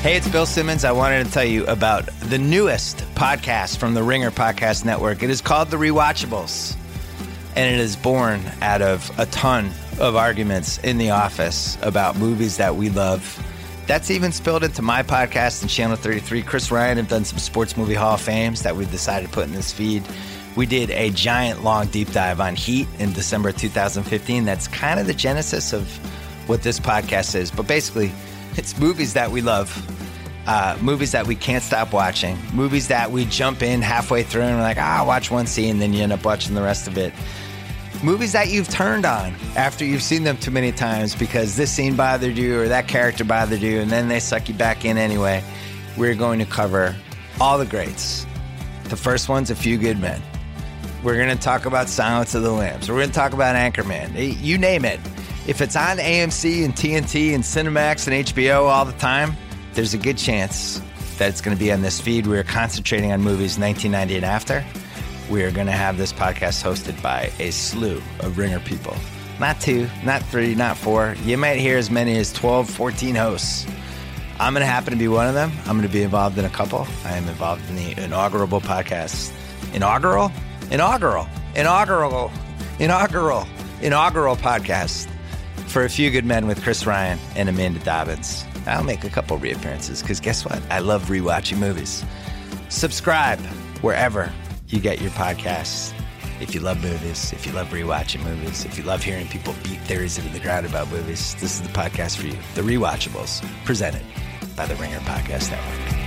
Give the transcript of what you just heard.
Hey, it's Bill Simmons. I wanted to tell you about the newest podcast from the Ringer Podcast Network. It is called The Rewatchables, and it is born out of a ton of arguments in the office about movies that we love. That's even spilled into my podcast and Channel 33. Chris Ryan have done some Sports Movie Hall of Fames that we've decided to put in this feed. We did a giant long deep dive on Heat in December 2015. That's kind of the genesis of what this podcast is. But basically, it's movies that we love, uh, movies that we can't stop watching, movies that we jump in halfway through and we're like, ah, watch one scene, and then you end up watching the rest of it. Movies that you've turned on after you've seen them too many times because this scene bothered you or that character bothered you, and then they suck you back in anyway. We're going to cover all the greats. The first one's A Few Good Men. We're going to talk about Silence of the Lambs. We're going to talk about Anchorman. You name it. If it's on AMC and TNT and Cinemax and HBO all the time, there's a good chance that it's going to be on this feed. We're concentrating on movies 1990 and after. We are going to have this podcast hosted by a slew of ringer people. Not two, not three, not four. You might hear as many as 12, 14 hosts. I'm going to happen to be one of them. I'm going to be involved in a couple. I am involved in the inaugural podcast. Inaugural? Inaugural. Inaugural. Inaugural. Inaugural podcast for A Few Good Men with Chris Ryan and Amanda Dobbins. I'll make a couple reappearances because guess what? I love rewatching movies. Subscribe wherever you get your podcasts. If you love movies, if you love rewatching movies, if you love hearing people beat theories into the ground about movies, this is the podcast for you. The Rewatchables, presented by the Ringer Podcast Network.